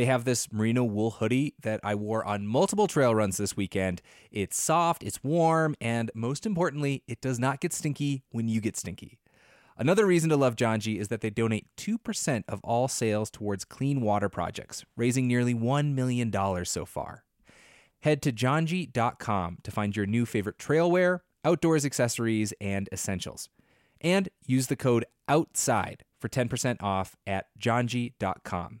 They have this merino wool hoodie that I wore on multiple trail runs this weekend. It's soft, it's warm, and most importantly, it does not get stinky when you get stinky. Another reason to love Janji is that they donate 2% of all sales towards clean water projects, raising nearly $1 million so far. Head to janji.com to find your new favorite trail wear, outdoors accessories, and essentials. And use the code OUTSIDE for 10% off at janji.com.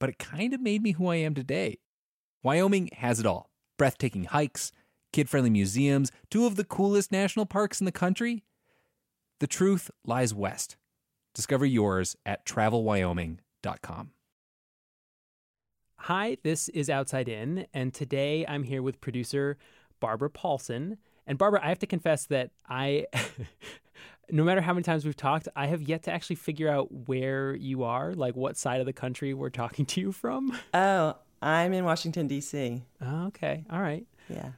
but it kind of made me who I am today. Wyoming has it all breathtaking hikes, kid friendly museums, two of the coolest national parks in the country. The truth lies west. Discover yours at travelwyoming.com. Hi, this is Outside In, and today I'm here with producer Barbara Paulson. And Barbara, I have to confess that I, no matter how many times we've talked, I have yet to actually figure out where you are, like what side of the country we're talking to you from. Oh, I'm in Washington, D.C. Oh, okay. All right. Yeah.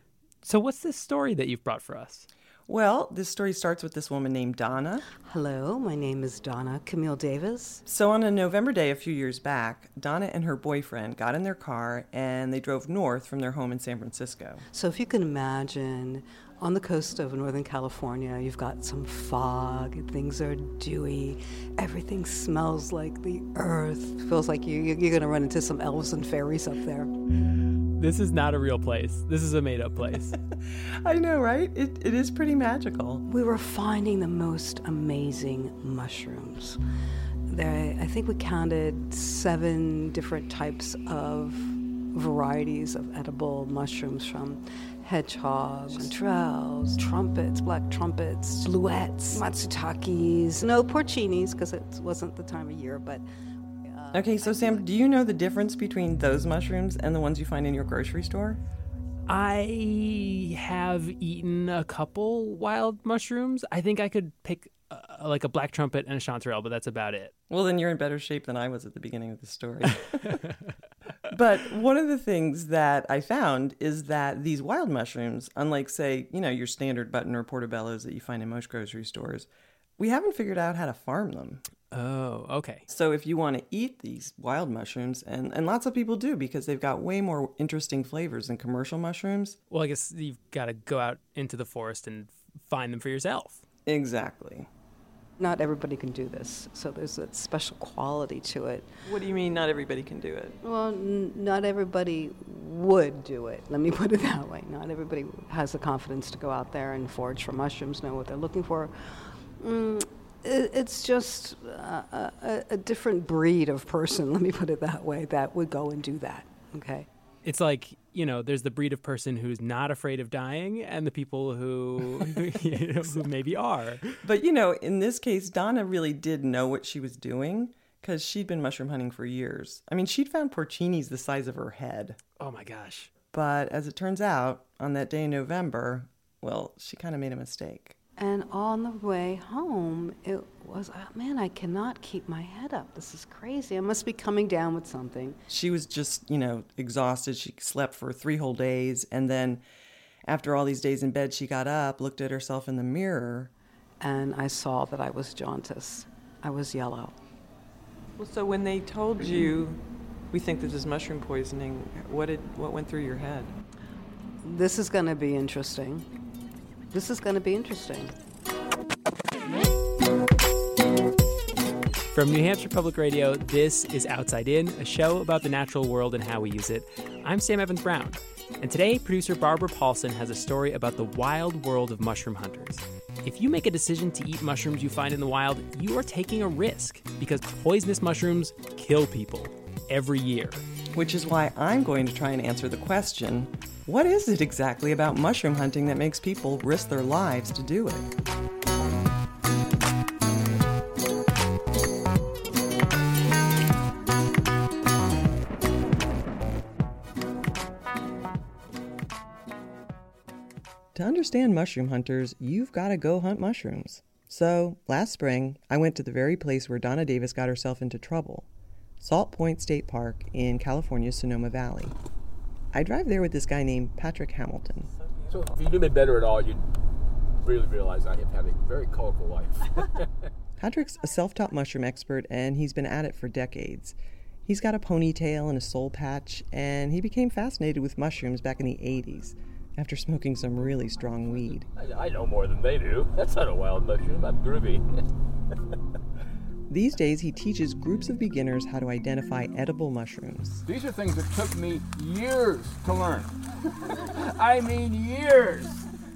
So, what's this story that you've brought for us? Well, this story starts with this woman named Donna. Hello, my name is Donna Camille Davis. So, on a November day a few years back, Donna and her boyfriend got in their car and they drove north from their home in San Francisco. So, if you can imagine, on the coast of Northern California, you've got some fog, things are dewy, everything smells like the earth. Feels like you, you're going to run into some elves and fairies up there. This is not a real place. This is a made up place. I know, right? It, it is pretty magical. We were finding the most amazing mushrooms. There, I think we counted seven different types of varieties of edible mushrooms from hedgehogs, chanterelles, trumpets, black trumpets, blewits, matsutakes, no porcinis because it wasn't the time of year, but Okay, so Sam, do you know the difference between those mushrooms and the ones you find in your grocery store? I have eaten a couple wild mushrooms. I think I could pick uh, like a black trumpet and a chanterelle, but that's about it. Well, then you're in better shape than I was at the beginning of the story. but one of the things that I found is that these wild mushrooms, unlike, say, you know, your standard button or portobellos that you find in most grocery stores, we haven't figured out how to farm them. Oh, okay. So if you want to eat these wild mushrooms, and, and lots of people do because they've got way more interesting flavors than commercial mushrooms. Well, I guess you've got to go out into the forest and find them for yourself. Exactly. Not everybody can do this, so there's a special quality to it. What do you mean not everybody can do it? Well, n- not everybody would do it. Let me put it that way. Not everybody has the confidence to go out there and forage for mushrooms, know what they're looking for. Mm, it, it's just a, a, a different breed of person, let me put it that way, that would go and do that. Okay. It's like, you know, there's the breed of person who's not afraid of dying and the people who, you know, who maybe are. But, you know, in this case, Donna really did know what she was doing because she'd been mushroom hunting for years. I mean, she'd found porcinis the size of her head. Oh my gosh. But as it turns out, on that day in November, well, she kind of made a mistake. And on the way home, it was, oh, man, I cannot keep my head up. This is crazy. I must be coming down with something. She was just, you know, exhausted. She slept for three whole days. And then after all these days in bed, she got up, looked at herself in the mirror. And I saw that I was jaundice. I was yellow. Well, so when they told you, we think this is mushroom poisoning, what did what went through your head? This is going to be interesting. This is going to be interesting. From New Hampshire Public Radio, this is Outside In, a show about the natural world and how we use it. I'm Sam Evans Brown, and today producer Barbara Paulson has a story about the wild world of mushroom hunters. If you make a decision to eat mushrooms you find in the wild, you are taking a risk because poisonous mushrooms kill people every year. Which is why I'm going to try and answer the question what is it exactly about mushroom hunting that makes people risk their lives to do it? To understand mushroom hunters, you've got to go hunt mushrooms. So, last spring, I went to the very place where Donna Davis got herself into trouble Salt Point State Park in California's Sonoma Valley. I drive there with this guy named Patrick Hamilton. So, if you knew me better at all, you'd really realize I have had a very colorful life. Patrick's a self taught mushroom expert and he's been at it for decades. He's got a ponytail and a soul patch, and he became fascinated with mushrooms back in the 80s after smoking some really strong weed. I, I know more than they do. That's not a wild mushroom. I'm groovy. These days, he teaches groups of beginners how to identify edible mushrooms. These are things that took me years to learn. I mean, years.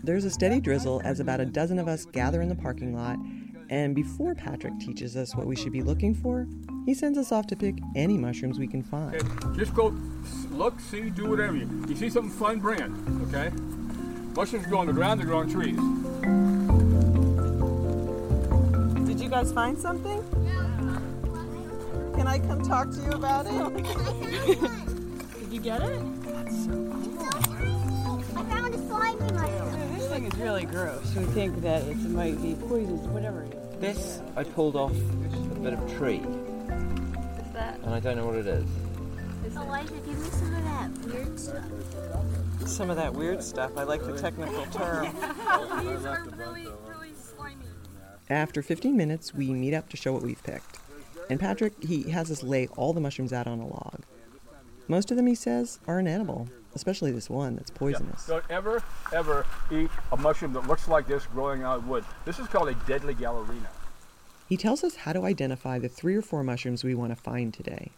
There's a steady drizzle as about a dozen of us gather in the parking lot, and before Patrick teaches us what we should be looking for, he sends us off to pick any mushrooms we can find. Okay, just go look, see, do whatever you. You see something fun, bring it. Okay. Mushrooms grow on the ground. They grow on trees. Did you guys find something? Can I come talk to you about it? Did you get it? I found a slimy mushroom. This thing is really gross. We think that it might be poisonous, whatever it is. This I pulled off a bit of tree, What's that? and I don't know what it is. Elijah, give me some of that weird stuff. Some of that weird stuff. I like the technical term. These are really, really slimy. After 15 minutes, we meet up to show what we've picked. And Patrick, he has us lay all the mushrooms out on a log. Most of them, he says, are inedible, especially this one that's poisonous. Don't ever, ever eat a mushroom that looks like this growing out of wood. This is called a deadly galerina. He tells us how to identify the three or four mushrooms we want to find today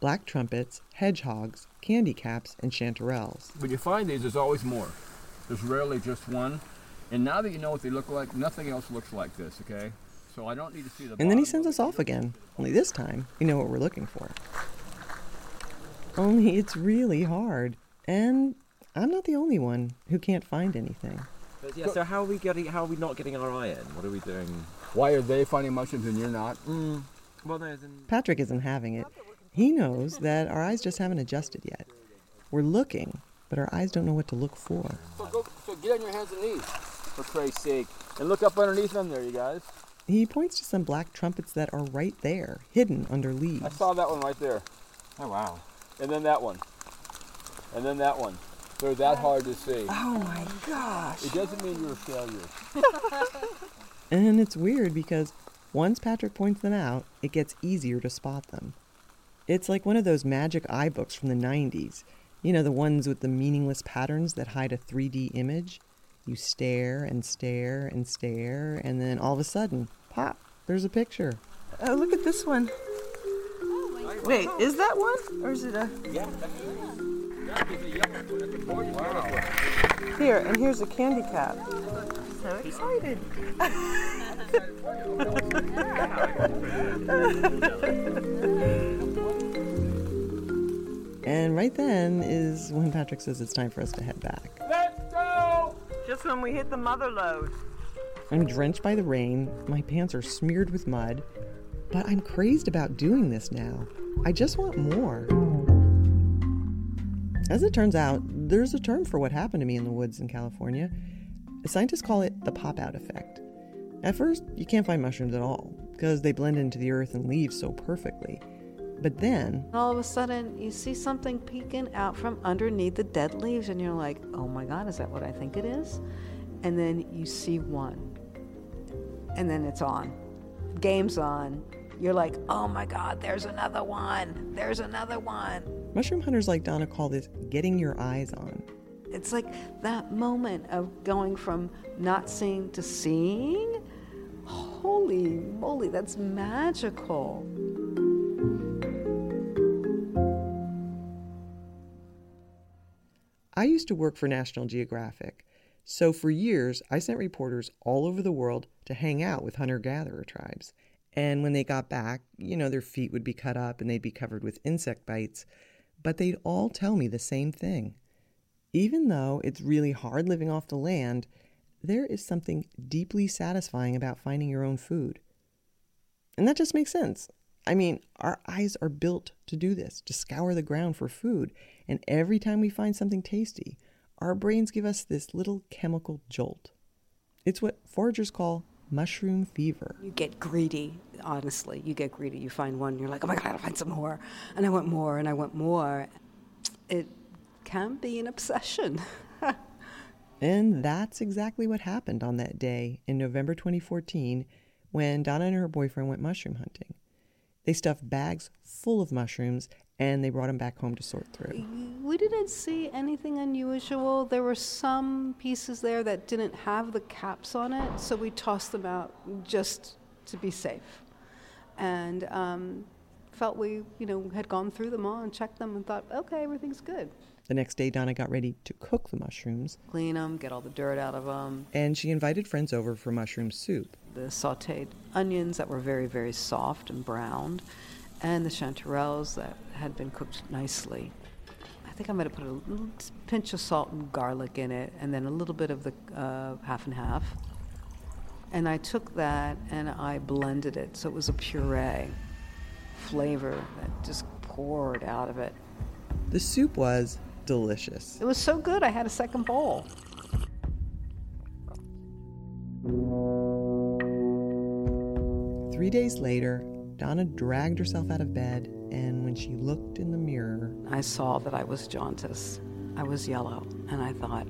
black trumpets, hedgehogs, candy caps, and chanterelles. When you find these, there's always more. There's rarely just one. And now that you know what they look like, nothing else looks like this, okay? So I don't need to see the And then he sends us off again, only this time we know what we're looking for. Only it's really hard, and I'm not the only one who can't find anything. But yeah, so how are we getting? How are we not getting our eye in? What are we doing? Why are they finding mushrooms and you're not? Mm, well, there's in. Patrick isn't having it. He knows that our eyes just haven't adjusted yet. We're looking, but our eyes don't know what to look for. So, go, so get on your hands and knees, for Christ's sake. And look up underneath them there, you guys. He points to some black trumpets that are right there, hidden under leaves. I saw that one right there. Oh wow. And then that one. And then that one. They're that hard to see. Oh my gosh! It doesn't mean you're a failure. And it's weird because once Patrick points them out, it gets easier to spot them. It's like one of those magic eye books from the 90s. You know, the ones with the meaningless patterns that hide a 3D image? You stare and stare and stare, and then all of a sudden, pop, there's a picture. Oh, look at this one. Wait, is that one? Or is it a. Here, and here's a candy cap. So excited. And right then is when Patrick says it's time for us to head back. Just when we hit the mother lode. I'm drenched by the rain, my pants are smeared with mud, but I'm crazed about doing this now. I just want more. As it turns out, there's a term for what happened to me in the woods in California. Scientists call it the pop out effect. At first, you can't find mushrooms at all because they blend into the earth and leaves so perfectly. But then, all of a sudden, you see something peeking out from underneath the dead leaves, and you're like, oh my God, is that what I think it is? And then you see one, and then it's on. Game's on. You're like, oh my God, there's another one. There's another one. mushroom hunters like Donna call this getting your eyes on. It's like that moment of going from not seeing to seeing. Holy moly, that's magical. I used to work for National Geographic, so for years I sent reporters all over the world to hang out with hunter gatherer tribes. And when they got back, you know, their feet would be cut up and they'd be covered with insect bites, but they'd all tell me the same thing. Even though it's really hard living off the land, there is something deeply satisfying about finding your own food. And that just makes sense. I mean, our eyes are built to do this, to scour the ground for food. And every time we find something tasty, our brains give us this little chemical jolt. It's what foragers call mushroom fever. You get greedy, honestly. You get greedy. You find one, you're like, oh my God, I gotta find some more. And I want more, and I want more. It can be an obsession. and that's exactly what happened on that day in November 2014 when Donna and her boyfriend went mushroom hunting. They stuffed bags full of mushrooms and they brought them back home to sort through. We didn't see anything unusual. There were some pieces there that didn't have the caps on it, so we tossed them out just to be safe. And um, felt we, you know, had gone through them all and checked them and thought, okay, everything's good. The next day, Donna got ready to cook the mushrooms. Clean them, get all the dirt out of them. And she invited friends over for mushroom soup. The sauteed onions that were very, very soft and browned, and the chanterelles that had been cooked nicely. I think I'm going to put a little pinch of salt and garlic in it, and then a little bit of the uh, half and half. And I took that and I blended it so it was a puree flavor that just poured out of it. The soup was delicious. It was so good, I had a second bowl. Three days later, Donna dragged herself out of bed, and when she looked in the mirror, I saw that I was jaundice. I was yellow, and I thought,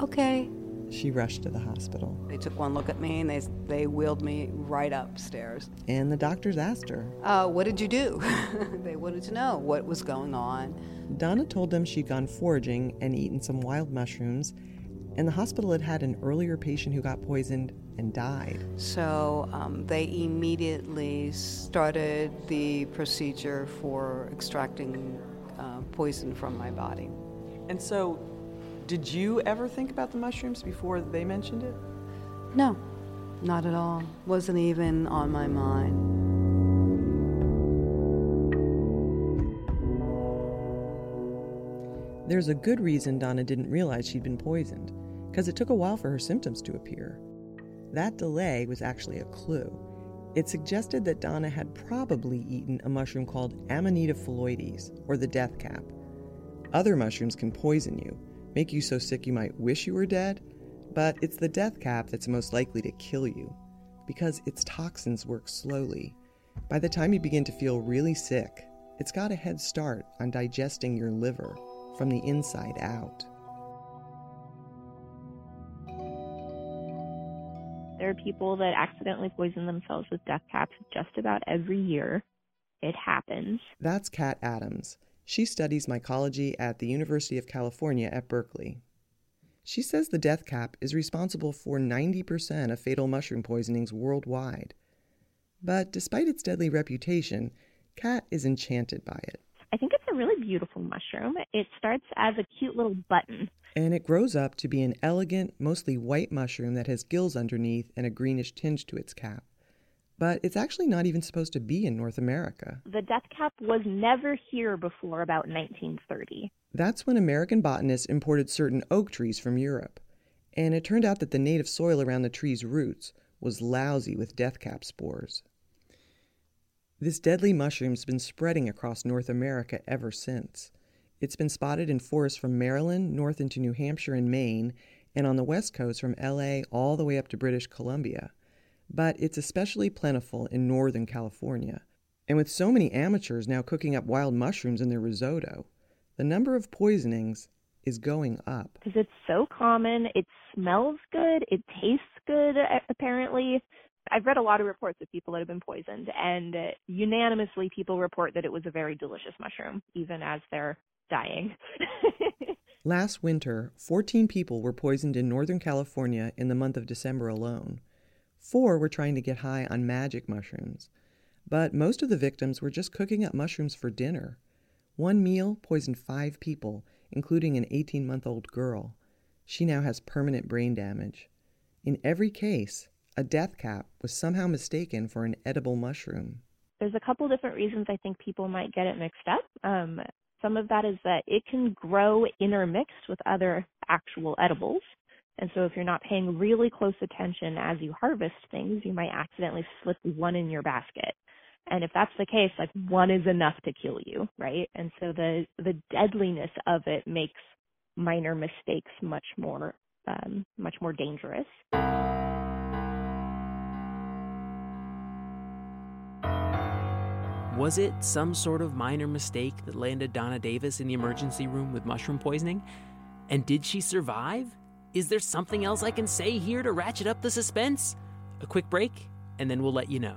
okay. She rushed to the hospital. They took one look at me and they, they wheeled me right upstairs. And the doctors asked her, uh, What did you do? they wanted to know what was going on. Donna told them she'd gone foraging and eaten some wild mushrooms, and the hospital had had an earlier patient who got poisoned and died. So um, they immediately started the procedure for extracting uh, poison from my body. And so, did you ever think about the mushrooms before they mentioned it? No, not at all. Wasn't even on my mind. There's a good reason Donna didn't realize she'd been poisoned, because it took a while for her symptoms to appear. That delay was actually a clue. It suggested that Donna had probably eaten a mushroom called Amanita phalloides, or the death cap. Other mushrooms can poison you, make you so sick you might wish you were dead, but it's the death cap that's most likely to kill you, because its toxins work slowly. By the time you begin to feel really sick, it's got a head start on digesting your liver from the inside out. There are people that accidentally poison themselves with death caps just about every year. It happens. That's Kat Adams. She studies mycology at the University of California at Berkeley. She says the death cap is responsible for 90% of fatal mushroom poisonings worldwide. But despite its deadly reputation, Kat is enchanted by it. I think it's a really beautiful mushroom. It starts as a cute little button. And it grows up to be an elegant, mostly white mushroom that has gills underneath and a greenish tinge to its cap. But it's actually not even supposed to be in North America. The death cap was never here before about 1930. That's when American botanists imported certain oak trees from Europe. And it turned out that the native soil around the tree's roots was lousy with death cap spores. This deadly mushroom's been spreading across North America ever since. It's been spotted in forests from Maryland north into New Hampshire and Maine, and on the west coast from LA all the way up to British Columbia. But it's especially plentiful in Northern California. And with so many amateurs now cooking up wild mushrooms in their risotto, the number of poisonings is going up. Because it's so common, it smells good, it tastes good, apparently. I've read a lot of reports of people that have been poisoned, and uh, unanimously, people report that it was a very delicious mushroom, even as they're dying. Last winter, 14 people were poisoned in Northern California in the month of December alone. Four were trying to get high on magic mushrooms, but most of the victims were just cooking up mushrooms for dinner. One meal poisoned five people, including an 18 month old girl. She now has permanent brain damage. In every case, a death cap was somehow mistaken for an edible mushroom. There's a couple different reasons I think people might get it mixed up. Um, some of that is that it can grow intermixed with other actual edibles. And so if you're not paying really close attention as you harvest things, you might accidentally slip one in your basket. And if that's the case, like one is enough to kill you, right? And so the the deadliness of it makes minor mistakes much more um, much more dangerous. Was it some sort of minor mistake that landed Donna Davis in the emergency room with mushroom poisoning? And did she survive? Is there something else I can say here to ratchet up the suspense? A quick break, and then we'll let you know.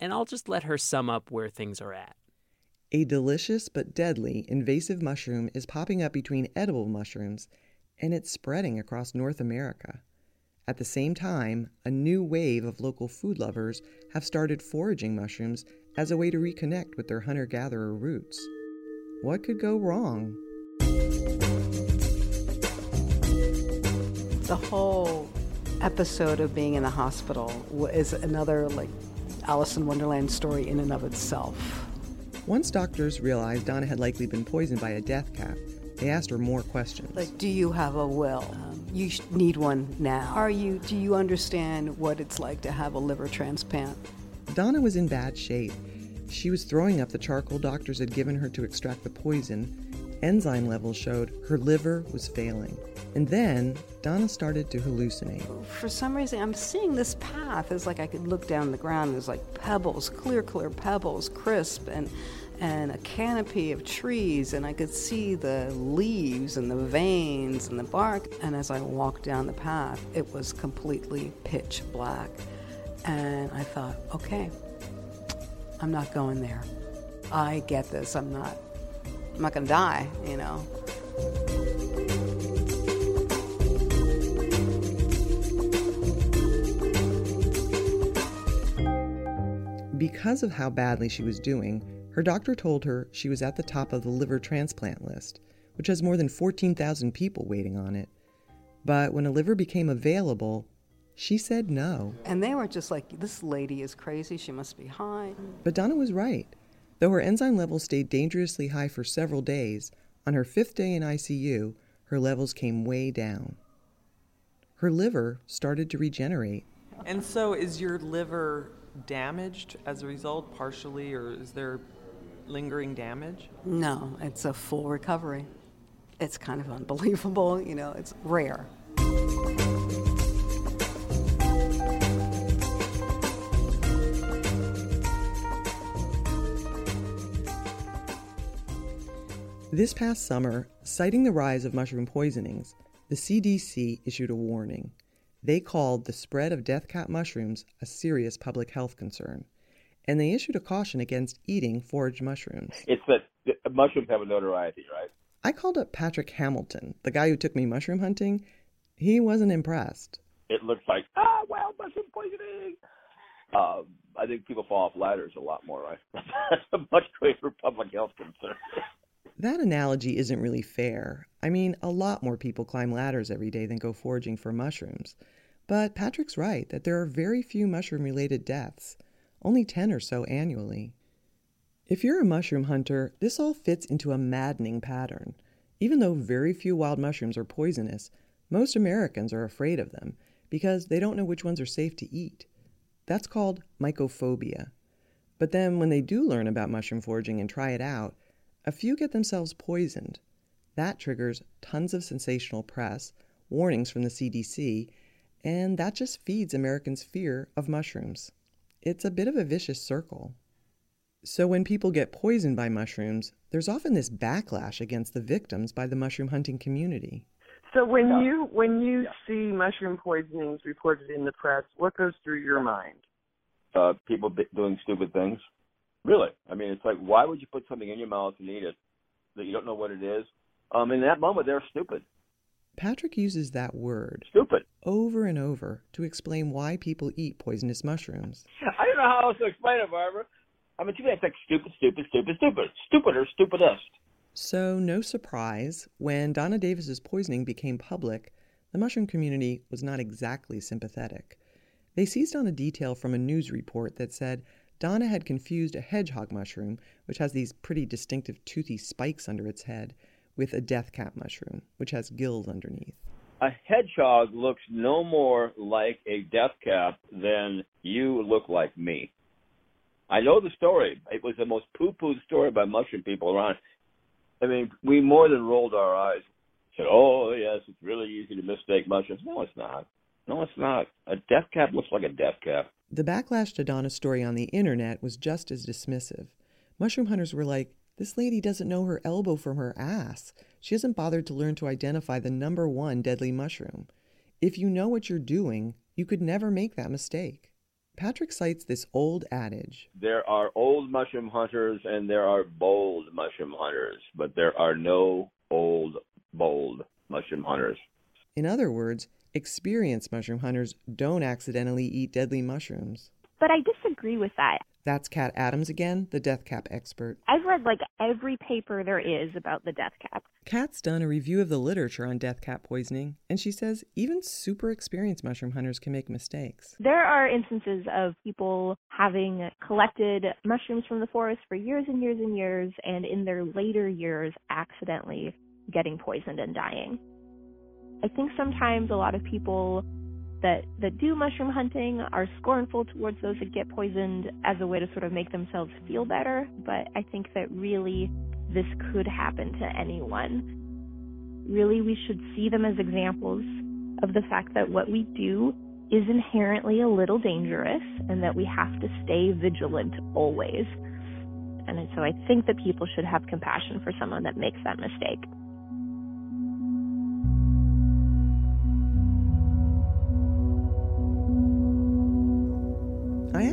and I'll just let her sum up where things are at. A delicious but deadly invasive mushroom is popping up between edible mushrooms, and it's spreading across North America. At the same time, a new wave of local food lovers have started foraging mushrooms as a way to reconnect with their hunter gatherer roots. What could go wrong? The whole episode of being in the hospital is another like Alice in Wonderland story in and of itself. Once doctors realized Donna had likely been poisoned by a death cap, they asked her more questions. Like, do you have a will? Um, you need one now. Are you? Do you understand what it's like to have a liver transplant? Donna was in bad shape. She was throwing up the charcoal doctors had given her to extract the poison. Enzyme levels showed her liver was failing. And then Donna started to hallucinate. For some reason, I'm seeing this path. It's like I could look down the ground. There's like pebbles, clear, clear pebbles, crisp, and and a canopy of trees, and I could see the leaves and the veins and the bark. And as I walked down the path, it was completely pitch black. And I thought, okay, I'm not going there. I get this. I'm not. I'm not gonna die, you know. Because of how badly she was doing, her doctor told her she was at the top of the liver transplant list, which has more than 14,000 people waiting on it. But when a liver became available, she said no. And they were just like, this lady is crazy. She must be high. But Donna was right. Though her enzyme levels stayed dangerously high for several days, on her fifth day in ICU, her levels came way down. Her liver started to regenerate. And so, is your liver damaged as a result, partially, or is there lingering damage? No, it's a full recovery. It's kind of unbelievable, you know, it's rare. This past summer, citing the rise of mushroom poisonings, the CDC issued a warning. They called the spread of death cap mushrooms a serious public health concern, and they issued a caution against eating foraged mushrooms. It's that mushrooms have a notoriety, right? I called up Patrick Hamilton, the guy who took me mushroom hunting. He wasn't impressed. It looks like, ah, well, mushroom poisoning. Uh, I think people fall off ladders a lot more, right? That's a much greater public health concern. That analogy isn't really fair. I mean, a lot more people climb ladders every day than go foraging for mushrooms. But Patrick's right that there are very few mushroom related deaths, only 10 or so annually. If you're a mushroom hunter, this all fits into a maddening pattern. Even though very few wild mushrooms are poisonous, most Americans are afraid of them because they don't know which ones are safe to eat. That's called mycophobia. But then when they do learn about mushroom foraging and try it out, a few get themselves poisoned. That triggers tons of sensational press, warnings from the CDC, and that just feeds Americans' fear of mushrooms. It's a bit of a vicious circle. So, when people get poisoned by mushrooms, there's often this backlash against the victims by the mushroom hunting community. So when yeah. you when you yeah. see mushroom poisonings reported in the press, what goes through your mind? Uh, people doing stupid things. Really, I mean, it's like, why would you put something in your mouth and eat it that you don't know what it is? Um, in that moment, they're stupid. Patrick uses that word stupid over and over to explain why people eat poisonous mushrooms. I don't know how else to explain it, Barbara. I mean, to me, it's like stupid, stupid, stupid, stupid, stupider, stupidest. So, no surprise, when Donna Davis's poisoning became public, the mushroom community was not exactly sympathetic. They seized on a detail from a news report that said Donna had confused a hedgehog mushroom, which has these pretty distinctive toothy spikes under its head, with a death cap mushroom, which has gills underneath. A hedgehog looks no more like a death cap than you look like me. I know the story. It was the most poo-poo story by mushroom people around. I mean, we more than rolled our eyes. Said, "Oh yes, it's really easy to mistake mushrooms." No, it's not. No, it's not. A death cap looks like a death cap. The backlash to Donna's story on the internet was just as dismissive. Mushroom hunters were like, "This lady doesn't know her elbow from her ass. She hasn't bothered to learn to identify the number one deadly mushroom. If you know what you're doing, you could never make that mistake." Patrick cites this old adage There are old mushroom hunters and there are bold mushroom hunters, but there are no old, bold mushroom hunters. In other words, experienced mushroom hunters don't accidentally eat deadly mushrooms. But I disagree with that. That's Kat Adams again, the death cap expert. I've read like every paper there is about the death cap. Kat's done a review of the literature on death cap poisoning, and she says even super experienced mushroom hunters can make mistakes. There are instances of people having collected mushrooms from the forest for years and years and years, and in their later years accidentally getting poisoned and dying. I think sometimes a lot of people that that do mushroom hunting are scornful towards those that get poisoned as a way to sort of make themselves feel better, but I think that really this could happen to anyone. Really, we should see them as examples of the fact that what we do is inherently a little dangerous and that we have to stay vigilant always. And so I think that people should have compassion for someone that makes that mistake.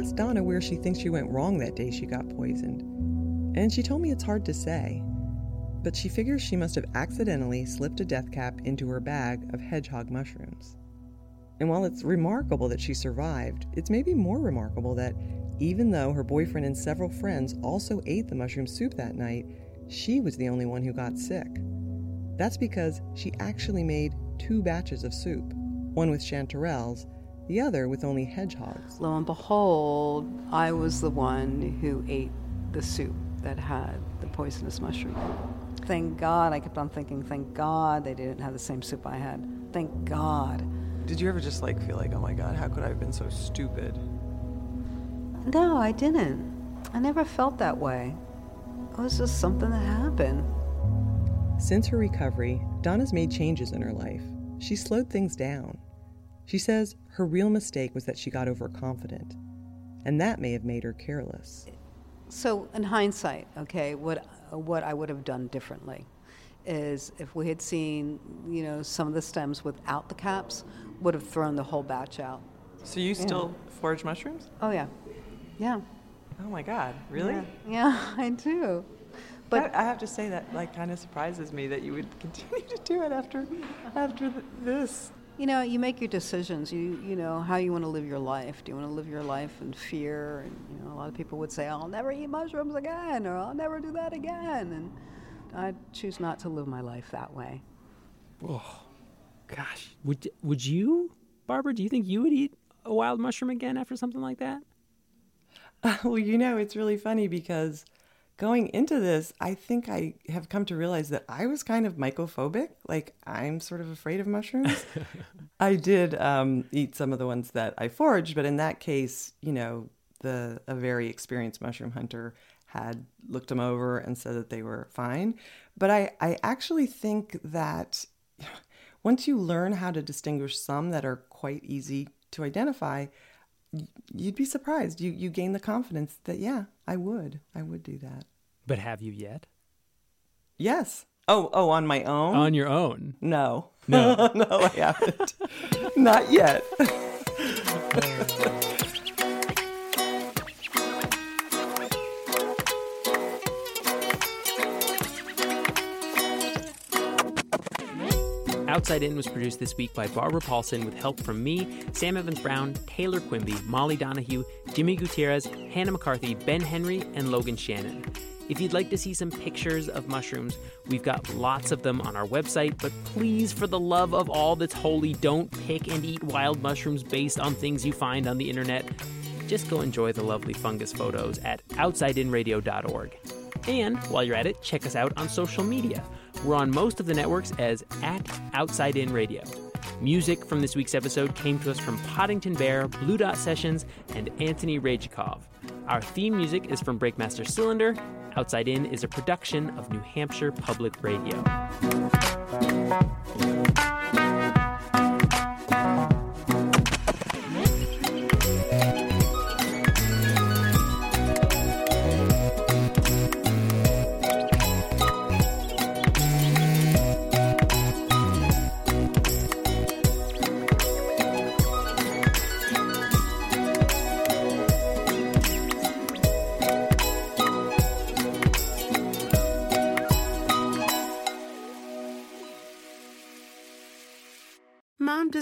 Asked Donna where she thinks she went wrong that day she got poisoned, and she told me it's hard to say. But she figures she must have accidentally slipped a death cap into her bag of hedgehog mushrooms. And while it's remarkable that she survived, it's maybe more remarkable that even though her boyfriend and several friends also ate the mushroom soup that night, she was the only one who got sick. That's because she actually made two batches of soup, one with chanterelles, the other with only hedgehogs. Lo and behold, I was the one who ate the soup that had the poisonous mushroom. Thank God, I kept on thinking, thank God they didn't have the same soup I had. Thank God. Did you ever just like feel like, oh my God, how could I have been so stupid? No, I didn't. I never felt that way. It was just something that happened. Since her recovery, Donna's made changes in her life. She slowed things down. She says her real mistake was that she got overconfident, and that may have made her careless. So, in hindsight, okay, what what I would have done differently is if we had seen, you know, some of the stems without the caps, would have thrown the whole batch out. So you Yeah. still forage mushrooms? Oh yeah, yeah. Oh my God, really? Yeah, yeah I do. But I have to say that like kind of surprises me that you would continue to do it after after th- this. You know, you make your decisions. You you know how you want to live your life. Do you want to live your life in fear? And you know, a lot of people would say, "I'll never eat mushrooms again," or "I'll never do that again." And I choose not to live my life that way. Oh, gosh. Would would you, Barbara? Do you think you would eat a wild mushroom again after something like that? well, you know, it's really funny because going into this, I think I have come to realize that I was kind of mycophobic. Like, I'm sort of afraid of mushrooms. I did um, eat some of the ones that I foraged, but in that case, you know, the a very experienced mushroom hunter had looked them over and said that they were fine. But I, I actually think that once you learn how to distinguish some that are quite easy to identify, you'd be surprised. You you gain the confidence that yeah, I would. I would do that. But have you yet? Yes. Oh, oh, on my own? On your own? No. No. no, I haven't. Not yet. Outside In was produced this week by Barbara Paulson with help from me, Sam Evans Brown, Taylor Quimby, Molly Donahue, Jimmy Gutierrez, Hannah McCarthy, Ben Henry, and Logan Shannon. If you'd like to see some pictures of mushrooms, we've got lots of them on our website, but please, for the love of all that's holy, don't pick and eat wild mushrooms based on things you find on the internet. Just go enjoy the lovely fungus photos at outsideinradio.org. And while you're at it, check us out on social media. We're on most of the networks as at Outside In Radio. Music from this week's episode came to us from Poddington Bear, Blue Dot Sessions, and Anthony Rajikov. Our theme music is from Breakmaster Cylinder. Outside In is a production of New Hampshire Public Radio.